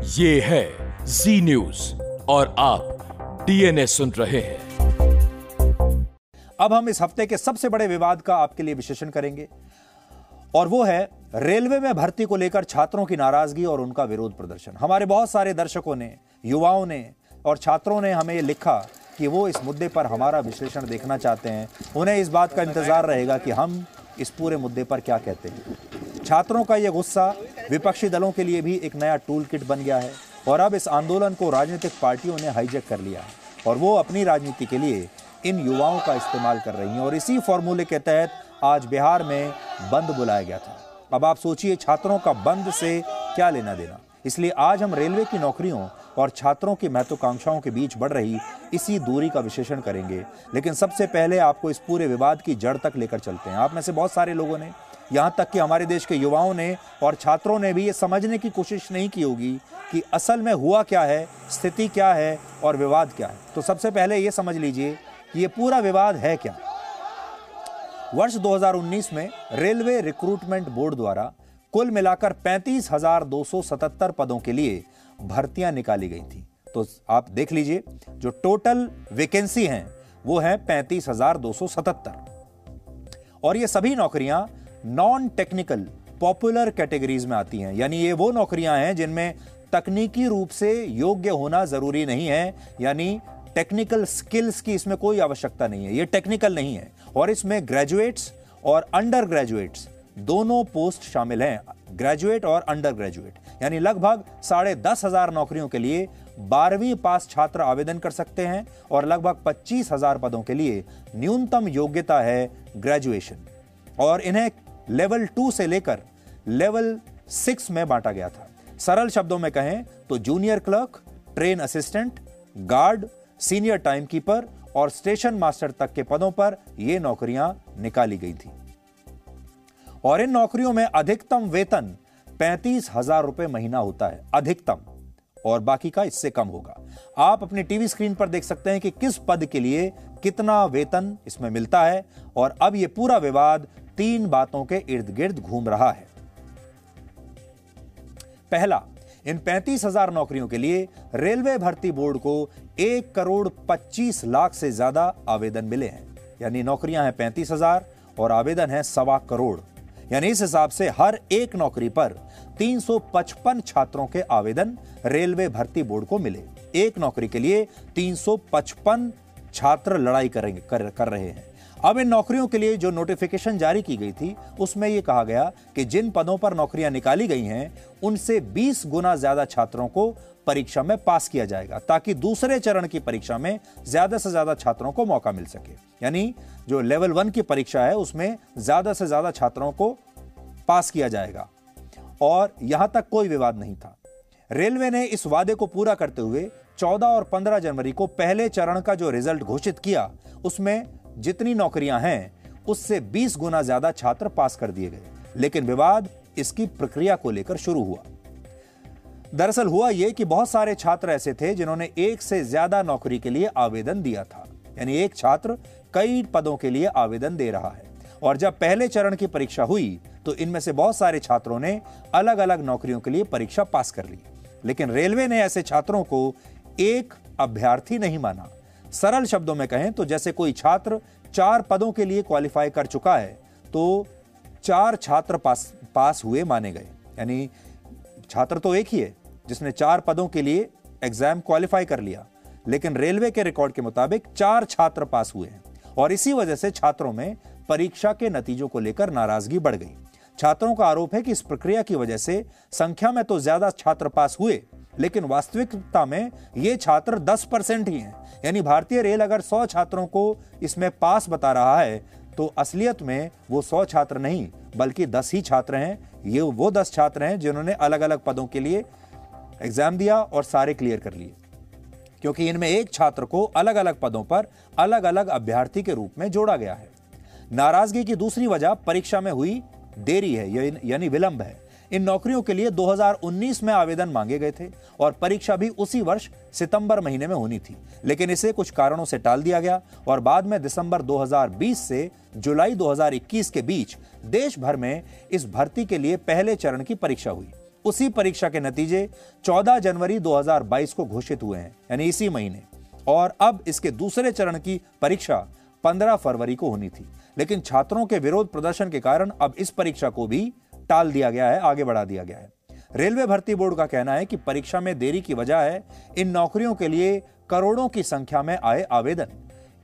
ये है जी न्यूज़ और आप डीएनए सुन रहे हैं। अब हम इस हफ़्ते के सबसे बड़े विवाद का आपके लिए विश्लेषण करेंगे। और वो है रेलवे में भर्ती को लेकर छात्रों की नाराज़गी और उनका विरोध प्रदर्शन। हमारे बहुत सारे दर्शकों ने युवाओं ने और छात्रों ने हमें लिखा कि वो इस मुद्दे पर हमारा विश्लेषण देखना चाहते हैं। उन्हें इस बात का इंतज़ार रहेगा कि हम इस पूरे मुद्दे पर क्या कहते हैं। छात्रों का यह गुस्सा विपक्षी दलों के लिए भी एक नया टूल किट बन गया है और अब इस आंदोलन को राजनीतिक पार्टियों ने हाईजेक कर लिया है और वो अपनी राजनीति के लिए इन युवाओं का इस्तेमाल कर रही हैं और इसी फॉर्मूले के तहत आज बिहार में बंद बुलाया गया था। अब आप सोचिए छात्रों का बंद से क्या लेना देना। इसलिए आज हम रेलवे की नौकरियों और छात्रों की महत्वाकांक्षाओं के बीच बढ़ रही इसी दूरी का विश्लेषण करेंगे। लेकिन सबसे पहले आपको इस पूरे विवाद की जड़ तक लेकर चलते हैं। आप में से बहुत सारे लोगों ने यहाँ तक कि हमारे देश के युवाओं ने और छात्रों ने भी ये समझने की कोशिश नहीं की होगी कि असल में हुआ क्या है स्थिति क्या है और विवाद क्या है। तो सबसे पहले ये समझ लीजिए कि ये पूरा विवाद है क्या। वर्ष 2019 में रेलवे रिक्रूटमेंट बोर्ड द्वारा कुल मिलाकर 35,277 पदों के लिए भर्तियाँ निकाली गई थी। तो आप देख लीजिए जो टोटल वैकेंसी हैं वो है 35,277 और ये सभी नौकरियाँ नॉन टेक्निकल पॉपुलर कैटेगरीज में आती हैं। यानी ये वो नौकरियाँ हैं जिनमें तकनीकी रूप से योग्य होना ज़रूरी नहीं है। यानी टेक्निकल स्किल्स की इसमें कोई आवश्यकता नहीं है। ये टेक्निकल नहीं है। और इसमें ग्रेजुएट्स और अंडर ग्रेजुएट्स दोनों पोस्ट शामिल हैं। ग्रेजुएट और अंडर ग्रेजुएट यानी लगभग साढ़े दस हज़ार नौकरियों के लिए बारहवीं पास छात्र आवेदन कर सकते हैं और लगभग पच्चीस हज़ार पदों के लिए न्यूनतम योग्यता है ग्रेजुएशन और इन्हें लेवल टू से लेकर लेवल सिक्स में बांटा गया था। सरल शब्दों में कहें तो junior clerk, train assistant, guard, senior timekeeper और स्टेशन मास्टर तक के पदों पर यह नौकरियाँ निकाली गई थी। और इन नौकरियों में अधिकतम वेतन पैंतीस हज़ार रुपए महीना होता है, अधिकतम। और बाकी का इससे कम होगा। आप अपनी टीवी स्क्रीन पर देख सकते हैं कि किस पद के लिए कितना वेतन इसमें मिलता है। और अब यह पूरा विवाद तीन बातों के इर्द गिर्द घूम रहा है। पहला इन पैंतीस हज़ार नौकरियों के लिए रेलवे भर्ती बोर्ड को एक करोड़ पच्चीस लाख से ज़्यादा आवेदन मिले हैं। यानी नौकरियाँ हैं पैंतीस हज़ार और आवेदन है सवा करोड़। यानी इस हिसाब से हर एक नौकरी पर 355 छात्रों के आवेदन रेलवे भर्ती बोर्ड को मिले। एक नौकरी के लिए 355 छात्र लड़ाई करेंगे कर, कर रहे हैं। अब इन नौकरियों के लिए जो नोटिफिकेशन जारी की गई थी, उसमें यह कहा गया कि जिन पदों पर नौकरियाँ निकाली गई हैं, उनसे 20 गुना ज़्यादा छात्रों को परीक्षा में पास किया जाएगा, ताकि दूसरे चरण की परीक्षा में ज़्यादा से ज़्यादा छात्रों को मौका मिल सके। यानी जो लेवल वन की परीक्षा है, उसमें ज़्यादा से ज़्यादा छात्रों को पास किया जाएगा। और यहाँ तक कोई विवाद नहीं था। रेलवे ने इस वादे को पूरा करते हुए 14 और 15 जनवरी को पहले चरण का जो रिज़ल्ट घोषित किया, उसमें जितनी नौकरियाँ हैं, उससे 20 गुना ज़्यादा छात्र पास कर दिए गए। लेकिन विवाद इसकी प्रक्रिया को लेकर शुरू हुआ। दरअसल हुआ यह कि बहुत सारे छात्र ऐसे थे जिन्होंने एक से ज़्यादा नौकरी के लिए आवेदन दिया था। यानी एक छात्र कई पदों के लिए आवेदन दे रहा है। और जब पहले चरण की परीक्षा हुई तो इनमें से बहुत सारे छात्रों ने अलग अलग नौकरियों के लिए परीक्षा पास कर ली। लेकिन रेलवे ने ऐसे छात्रों को एक अभ्यर्थी नहीं माना। सरल शब्दों में कहें तो जैसे कोई छात्र चार पदों के लिए क्वालिफाई कर चुका है तो चार छात्र पास पास हुए माने गए। यानी छात्र तो एक ही है, जिसने चार पदों के लिए एग्ज़ाम क्वालिफाई कर लिया। लेकिन रेलवे के रिकॉर्ड के मुताबिक चार छात्र पास हुए हैं। और इसी वजह से छात्रों में परीक्षा के नतीजों को लेकर नाराज़गी बढ़ गई। छात्रों का आरोप है कि इस प्रक्रिया की वजह से संख्या में तो ज़्यादा छात्र पास हुए लेकिन वास्तविकता में ये छात्र 10 परसेंट ही हैं। यानी भारतीय रेल अगर 100 छात्रों को इसमें पास बता रहा है तो असलियत में वो 100 छात्र नहीं, बल्कि 10 ही छात्र हैं। ये वो 10 छात्र हैं जिन्होंने अलग अलग पदों के लिए एग्ज़ाम दिया और सारे क्लियर कर लिए। क्योंकि इनमें एक छात्र को अलग अलग पदों पर अलग अलग अभ्यर्थी के रूप में जोड़ा गया है। नाराज़गी की दूसरी वजह परीक्षा में हुई देरी है यानी विलंब है। इन नौकरियों के लिए 2019 में आवेदन मांगे गए थे और परीक्षा भी उसी वर्ष सितंबर महीने में होनी थी। लेकिन इसे कुछ कारणों से टाल दिया गया और बाद में दिसंबर 2020 से जुलाई 2021 के बीच देश भर में इस भर्ती के लिए पहले चरण की परीक्षा हुई। उसी परीक्षा के नतीजे 14 जनवरी 2022 को घोषित हुए हैं, यानी इसी महीने। और अब इसके दूसरे चरण की परीक्षा 15 फरवरी को होनी थी। लेकिन छात्रों के विरोध प्रदर्शन के कारण अब इस परीक्षा को भी टाल दिया गया है, आगे बढ़ा दिया गया है। रेलवे भर्ती बोर्ड का कहना है कि परीक्षा में देरी की वजह है, इन नौकरियों के लिए करोड़ों की संख्या में आए आवेदन।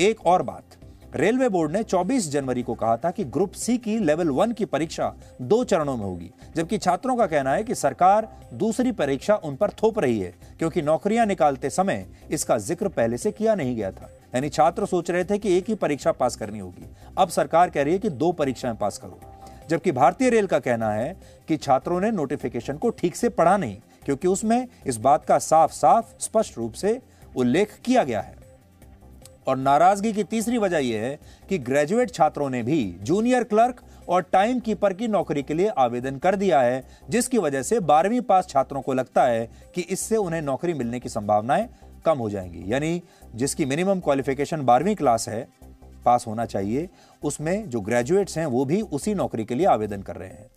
एक और बात, रेलवे बोर्ड ने 24 जनवरी को कहा था कि ग्रुप सी की लेवल वन की परीक्षा दो चरणों में होगी, जबकि छात्रों का कहना है कि सरकार दूसरी परीक्षा उन पर थोप रही है, क्योंकि नौकरियाँ निकालते समय इसका ज़िक्र पहले से किया नहीं गया था। यानी छात्र सोच रहे थे कि एक ही परीक्षा पास करनी होगी। अब सरकार कह रही है कि दो परीक्षाएँ पास करो। जबकि भारतीय रेल का कहना है कि छात्रों ने नोटिफिकेशन को ठीक से पढ़ा नहीं, क्योंकि उसमें इस बात का साफ़ साफ़ स्पष्ट रूप से उल्लेख किया गया है। और नाराज़गी की तीसरी वजह यह है कि ग्रेजुएट छात्रों ने भी जूनियर क्लर्क और टाइम कीपर की नौकरी के लिए आवेदन कर दिया है, जिसकी वजह से बारहवीं पास छात्रों को लगता है कि इससे उन्हें नौकरी मिलने की संभावनाएँ कम हो जाएँगी। यानी जिसकी मिनिमम क्वालिफिकेशन बारहवीं क्लास है पास होना चाहिए, उसमें जो ग्रेजुएट्स हैं, वो भी उसी नौकरी के लिए आवेदन कर रहे हैं।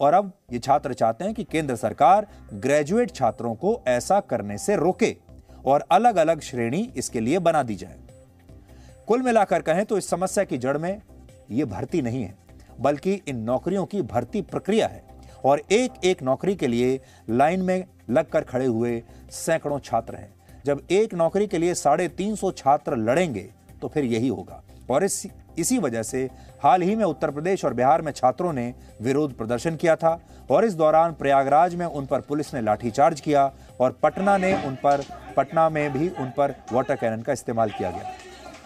और अब ये छात्र चाहते हैं कि केंद्र सरकार ग्रेजुएट छात्रों को ऐसा करने से रोके और अलग अलग श्रेणी इसके लिए बना दी जाए। कुल मिलाकर कहें तो इस समस्या की जड़ में यह भर्ती नहीं है, बल्कि इन नौकरियों की भर्ती प्रक्रिया है और एक एक नौकरी के लिए लाइन में लगकर खड़े हुए सैकड़ों छात्र हैं। जब एक नौकरी के लिए साढ़े तीन सौ छात्र लड़ेंगे तो फिर यही होगा। और इस, इसी वजह से हाल ही में उत्तर प्रदेश और बिहार में छात्रों ने विरोध प्रदर्शन किया था और इस दौरान प्रयागराज में उन पर पुलिस ने लाठीचार्ज किया और पटना ने उन पर, पटना में भी उन पर वाटर कैनन का इस्तेमाल किया गया।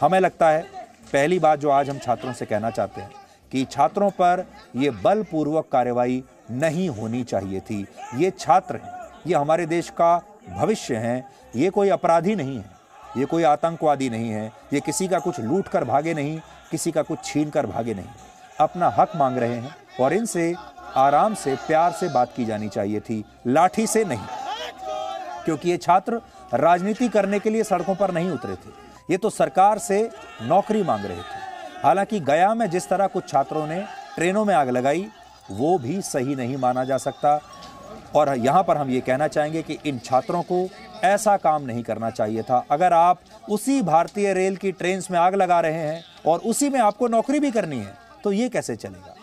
हमें लगता है, पहली बात जो आज हम छात्रों से कहना चाहते हैं कि छात्रों पर ये बलपूर्वक कार्रवाई नहीं होनी चाहिए थी। ये छात्र हैं, ये हमारे देश का भविष्य हैं, ये कोई अपराधी नहीं है। ये कोई आतंकवादी नहीं है, ये किसी का कुछ लूट कर भागे नहीं, किसी का कुछ छीन कर भागे नहीं। अपना हक मांग रहे हैं और इनसे आराम से, प्यार से बात की जानी चाहिए थी, लाठी से नहीं। क्योंकि ये छात्र राजनीति करने के लिए सड़कों पर नहीं उतरे थे। ये तो सरकार से नौकरी मांग रहे थे। हालाँकि गया में जिस तरह कुछ छात्रों ने ट्रेनों में आग लगाई, वो भी सही नहीं माना जा सकता। और यहाँ पर हम ये कहना चाहेंगे कि इन छात्रों को ऐसा काम नहीं करना चाहिए था। अगर आप उसी भारतीय रेल की ट्रेन में आग लगा रहे हैं और उसी में आपको नौकरी भी करनी है तो ये कैसे चलेगा?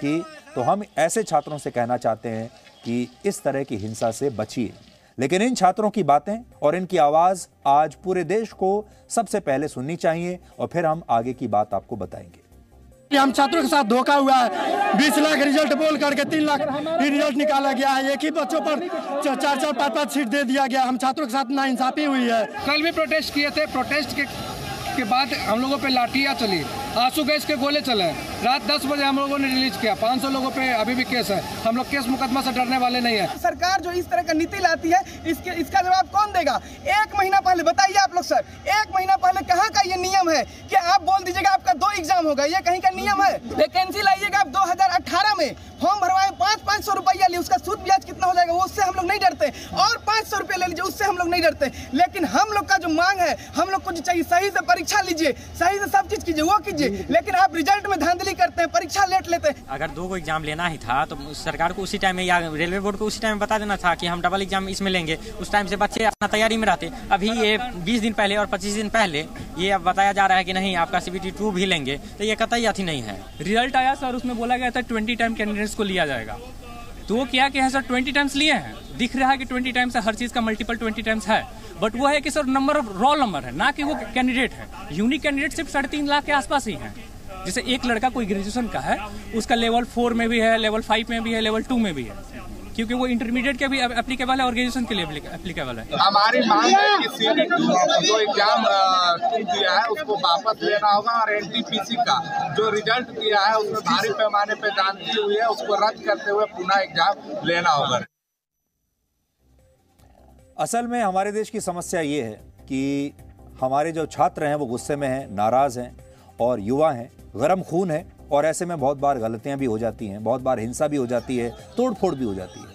कि तो हम ऐसे छात्रों से कहना चाहते हैं कि इस तरह की हिंसा से बचिए। लेकिन इन छात्रों की बातें और इनकी आवाज़ आज पूरे देश को सबसे पहले सुननी चाहिए और फिर हम आगे की बात आपको बताएँगे। हम छात्रों के साथ धोखा हुआ है। बीस लाख रिज़ल्ट बोल करके तीन लाख रिज़ल्ट निकाला गया है। एक ही बच्चों पर चार चार, पाँच पाँच सीट दे दिया गया। हम छात्रों के साथ ना इंसाफी हुई है। कल भी प्रोटेस्ट किए थे। प्रोटेस्ट के के बाद हम लोगों पे लाठियाँ चली। आँसू गैस के गोले चले। रात 10 बजे हम लोगों ने रिलीज़ किया। 500 लोगों पे अभी भी केस है। हम लोग केस मुकदमा से डरने वाले नहीं है। सरकार जो इस तरह का नीति लाती है इसके इसका जवाब कौन देगा? एक महीना पहले बताइए आप लोग सर। एक महीना पहले कहाँ का ये नियम है कि आप बोल दीजिएगा आपका दो एग्ज़ाम होगा ये कहीं का नियम है? वैकेंसी लाइएगा आप दो हज़ार अठारह में। फॉर्म भरवाए पाँच पाँच सौ रुपया लिए उसका सूद ब्याज कितना हो जाएगा वो उससे हम लोग नहीं डरते। और पाँच सौ रुपया ले लीजिए उससे हम लोग नहीं डरते। लेकिन हम लोग का जो मांग है हम लोग को जो चाहिए सही से परीक्षा लीजिए सही से सब चीज़ कीजिए वो कीजिए। लेकिन आप रिज़ल्ट में धांधली करते हैं परीक्षा लेट लेते हैं। अगर दो को एग्ज़ाम लेना ही था तो सरकार को उसी टाइम में या रेलवे बोर्ड को उसी टाइम में बता देना था कि हम डबल एग्ज़ाम इसमें लेंगे। उस टाइम से बच्चे अपना तैयारी में रहते। अभी ये बीस दिन पहले और पच्चीस दिन पहले ये अब बताया जा रहा है कि नहीं आपका सीबीटी टू भी लेंगे तो ये कतई अथी नहीं है। रिज़ल्ट आया सर उसमें बोला गया था ट्वेंटी टाइम कैंडिडेट्स को लिया जाएगा। तो वो क्या क्या है सर ट्वेंटी टाइम्स लिए हैं। दिख रहा है कि ट्वेंटी टाइम्स हर चीज़ का मल्टीपल ट्वेंटी टाइम्स है। बट वो है कि sir number of raw number है, ना कि वो कैंडिडेट है। यूनिक कैंडिडेट सिर्फ़ साढ़े तीन लाख के आसपास ही है। जैसे एक लड़का कोई ग्रेजुएशन का है, उसका लेवल फोर में भी है लेवल फाइव में भी है लेवल टू में भी है। क्योंकि वो इंटरमीडिएट के भी एप्लीकेबल है और ग्रेजुएशन के लिए एप्लीकेबल है। हमारी मांग है कि जो एग्ज़ाम दिया है उसको वापस लेना होगा और एनटीपीसी का जो रिज़ल्ट दिया है उसमें भारी पैमाने पे जानती हुई है उसको रद्द करते हुए पुनः एग्ज़ाम लेना होगा। असल में हमारे देश की समस्या ये है कि हमारे जो छात्र हैं वो गुस्से में हैं नाराज़ हैं और युवा हैं गरम खून है। और ऐसे में बहुत बार गलतियाँ भी हो जाती हैं, बहुत बार हिंसा भी हो जाती है तोड़ फोड़ भी हो जाती है।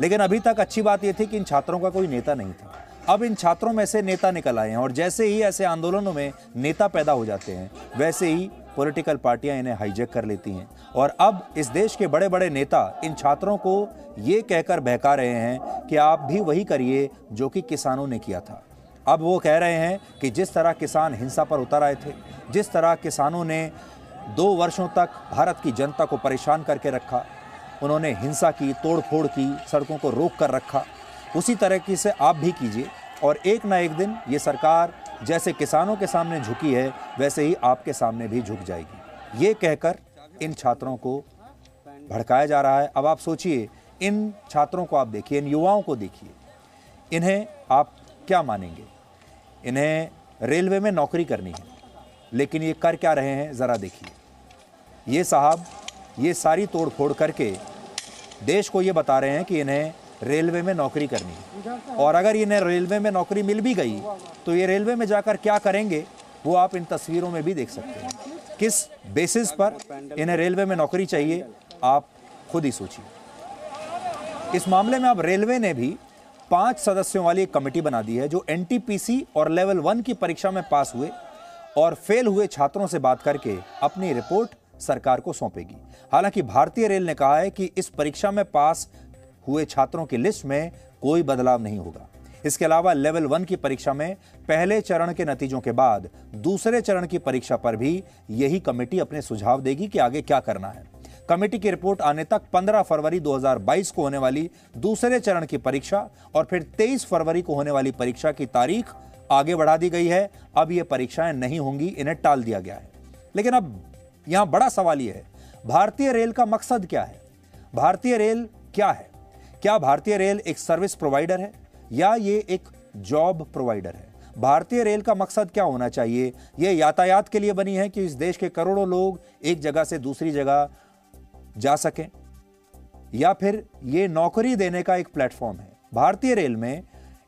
लेकिन अभी तक अच्छी बात यह थी कि इन छात्रों का कोई नेता नहीं था। अब इन छात्रों में से नेता निकल आए हैं और जैसे ही ऐसे आंदोलनों में नेता पैदा हो जाते हैं, वैसे ही पॉलिटिकल पार्टियाँ इन्हें हाईजेक कर लेती हैं। और अब इस देश के बड़े बड़े नेता इन छात्रों को ये कहकर बहका रहे हैं कि आप भी वही करिए जो कि किसानों ने किया था। अब वो कह रहे हैं कि जिस तरह किसान हिंसा पर उतर आए थे, जिस तरह किसानों ने दो वर्षों तक भारत की जनता को परेशान करके रखा। उन्होंने हिंसा की, तोड़फोड़ की, सड़कों को रोक कर रखा। उसी तरह की से आप भी कीजिए। और एक ना एक दिन ये सरकार जैसे किसानों के सामने झुकी है, वैसे ही आपके सामने भी झुक जाएगी। ये कहकर इन छात्रों को भड़काया जा रहा है। अब आप सोचिए, इन छात्रों को आप देखिए, इन युवाओं को देखिए। इन्हें आप क्या मानेंगे? इन्हें रेलवे में नौकरी करनी है, लेकिन ये कर क्या रहे हैं, ज़रा देखिए। ये साहब, ये सारी तोड़ फोड़ करके देश को ये बता रहे हैं कि इन्हें रेलवे में नौकरी करनी है। और अगर इन्हें रेलवे में नौकरी मिल भी गई तो ये रेलवे में जाकर क्या करेंगे, वो आप इन तस्वीरों में भी देख सकते हैं। किस बेसिस पर इन्हें रेलवे में नौकरी चाहिए, आप खुद ही सोचिए। इस मामले में अब रेलवे ने भी पाँच सदस्यों वाली एक कमेटी बना दी है, जो एनटीपीसी और लेवल वन की परीक्षा में पास हुए और फेल हुए छात्रों से बात करके अपनी रिपोर्ट सरकार को सौंपेगी। हालाँकि भारतीय रेल ने कहा है कि इस परीक्षा में पास हुए छात्रों की लिस्ट में कोई बदलाव नहीं होगा। इसके अलावा लेवल वन की परीक्षा में पहले चरण के नतीजों के बाद दूसरे चरण की परीक्षा पर भी यही कमेटी अपने सुझाव देगी कि आगे क्या करना है। कमेटी की रिपोर्ट आने तक 15 फरवरी 2022 को होने वाली दूसरे चरण की परीक्षा और फिर 23 फरवरी को होने वाली परीक्षा की तारीख आगे बढ़ा दी गई है। अब ये परीक्षाएँ नहीं होंगी, इन्हें टाल दिया गया है। लेकिन अब यहाँ बड़ा सवाल यह है, भारतीय रेल का मकसद क्या है? भारतीय रेल क्या है? क्या भारतीय रेल एक सर्विस प्रोवाइडर है या ये एक जॉब प्रोवाइडर है? भारतीय रेल का मकसद क्या होना चाहिए? यह यातायात के लिए बनी है कि इस देश के करोड़ों लोग एक जगह से दूसरी जगह जा सकें? या फिर ये नौकरी देने का एक प्लेटफॉर्म है? भारतीय रेल में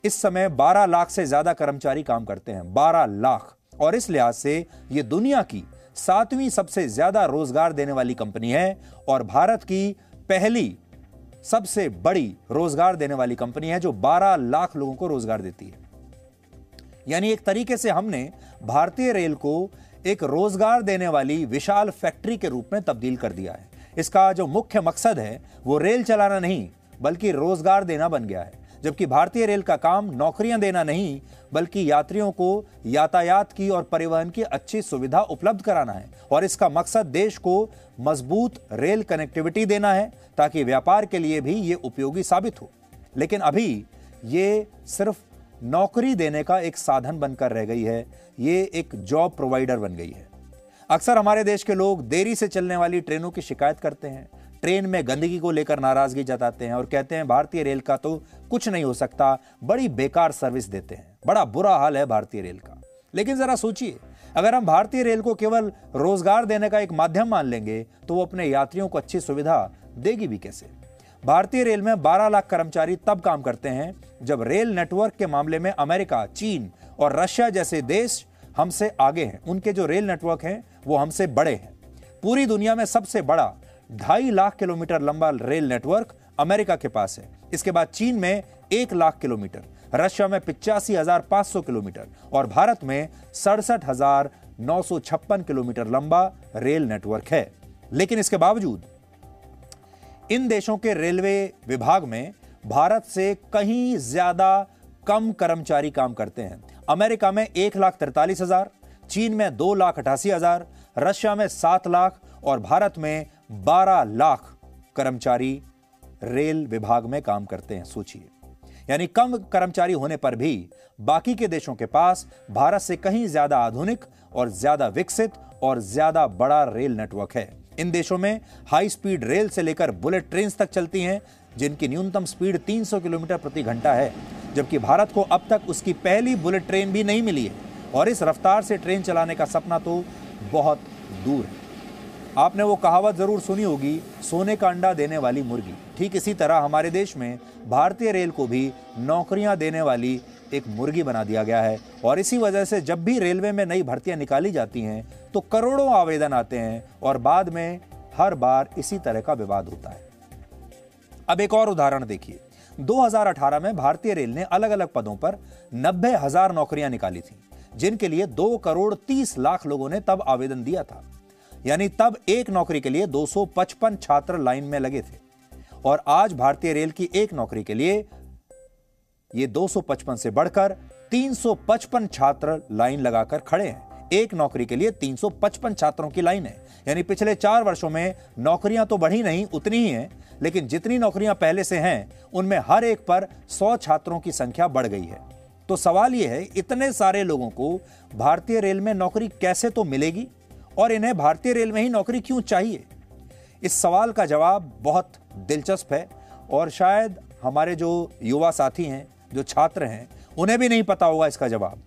इस समय 12 लाख से ज़्यादा कर्मचारी काम करते हैं 12 लाख। और इस लिहाज से ये दुनिया की सातवीं सबसे ज़्यादा रोज़गार देने वाली कंपनी है और भारत की पहली सबसे बड़ी रोज़गार देने वाली कंपनी है जो 12 लाख लोगों को रोज़गार देती है। यानी एक तरीके से हमने भारतीय रेल को एक रोज़गार देने वाली विशाल फैक्ट्री के रूप में तब्दील कर दिया है। इसका जो मुख्य मकसद है, वो रेल चलाना नहीं, बल्कि रोज़गार देना बन गया है। जबकि भारतीय रेल का काम नौकरियाँ देना नहीं, बल्कि यात्रियों को यातायात की और परिवहन की अच्छी सुविधा उपलब्ध कराना है। और इसका मकसद देश को मज़बूत रेल कनेक्टिविटी देना है, ताकि व्यापार के लिए भी ये उपयोगी साबित हो। लेकिन अभी ये सिर्फ़ नौकरी देने का एक साधन बनकर रह गई है, ये एक जॉब प्रोवाइडर बन गई है। अक्सर हमारे देश के लोग देरी से चलने वाली ट्रेनों की शिकायत करते हैं ट्रेन में गंदगी को लेकर नाराज़गी जताते हैं और कहते हैं, भारतीय रेल का तो कुछ नहीं हो सकता, बड़ी बेकार सर्विस देते हैं। बड़ा बुरा हाल है भारतीय रेल का। लेकिन जरा सोचिए, अगर हम भारतीय रेल को केवल रोज़गार देने का एक माध्यम मान लेंगे तो वो अपने यात्रियों को अच्छी सुविधा देगी भी कैसे? भारतीय रेल में 12 लाख कर्मचारी तब काम करते हैं, जब रेल नेटवर्क के मामले में अमेरिका, चीन और रशिया जैसे देश हमसे आगे हैं। उनके जो रेल नेटवर्क हैं, वो हमसे बड़े हैं। पूरी दुनिया में सबसे बड़ा ढाई लाख किलोमीटर लंबा रेल नेटवर्क अमेरिका के पास है। इसके बाद चीन में एक लाख किलोमीटर, रशिया में पिचासी हज़ार पाँच सौ किलोमीटर और भारत में सड़सठ हज़ार नौ सौ छप्पन किलोमीटर लंबा रेल नेटवर्क है। लेकिन इसके बावजूद, इन देशों के रेलवे विभाग में भारत से कहीं ज़्यादा कम कर्मचारी काम करते हैं। अमेरिका में एक लाख तिरतालीस हज़ार, चीन में दो लाख अठासी हज़ार, रशिया में सात लाख और भारत में बारह लाख कर्मचारी रेल विभाग में काम करते हैं, सोचिए। यानी कम कर्मचारी होने पर भी बाकी के देशों के पास भारत से कहीं ज़्यादा आधुनिक और ज़्यादा विकसित और ज़्यादा बड़ा रेल नेटवर्क है। इन देशों में हाई स्पीड रेल से लेकर बुलेट ट्रेन तक चलती हैं, जिनकी न्यूनतम स्पीड 300 किलोमीटर प्रति घंटा है, जबकि भारत को अब तक उसकी पहली बुलेट ट्रेन भी नहीं मिली है। और इस रफ्तार से ट्रेन चलाने का सपना तो बहुत दूर है। आपने वो कहावत ज़रूर सुनी होगी, सोने का अंडा देने वाली मुर्गी। ठीक इसी तरह हमारे देश में भारतीय रेल को भी नौकरियाँ देने वाली एक मुर्गी बना दिया गया है। और इसी वजह से जब भी रेलवे में नई भर्तियाँ निकाली जाती हैं तो करोड़ों आवेदन आते हैं और बाद में हर बार इसी तरह का विवाद होता है। अब एक और उदाहरण देखिए। 2018 में भारतीय रेल ने अलग अलग पदों पर नब्बे हज़ार नौकरियाँ निकाली थी, जिनके लिए दो करोड़ तीस लाख लोगों ने तब आवेदन दिया था। यानी तब एक नौकरी के लिए 255 छात्र लाइन में लगे थे। और आज भारतीय रेल की एक नौकरी के लिए ये 255 से बढ़कर 355 छात्र लाइन लगाकर खड़े हैं। एक नौकरी के लिए 355 छात्रों की लाइन है। यानी पिछले चार वर्षों में नौकरियाँ तो बढ़ी नहीं, उतनी ही हैं, लेकिन जितनी नौकरियाँ पहले से हैं, उनमें हर एक पर 100 छात्रों की संख्या बढ़ गई है। तो सवाल यह है, इतने सारे लोगों को भारतीय रेल में नौकरी कैसे तो मिलेगी? और इन्हें भारतीय रेल में ही नौकरी क्यों चाहिए? इस सवाल का जवाब बहुत दिलचस्प है और शायद हमारे जो युवा साथी हैं, जो छात्र हैं, उन्हें भी नहीं पता होगा इसका जवाब।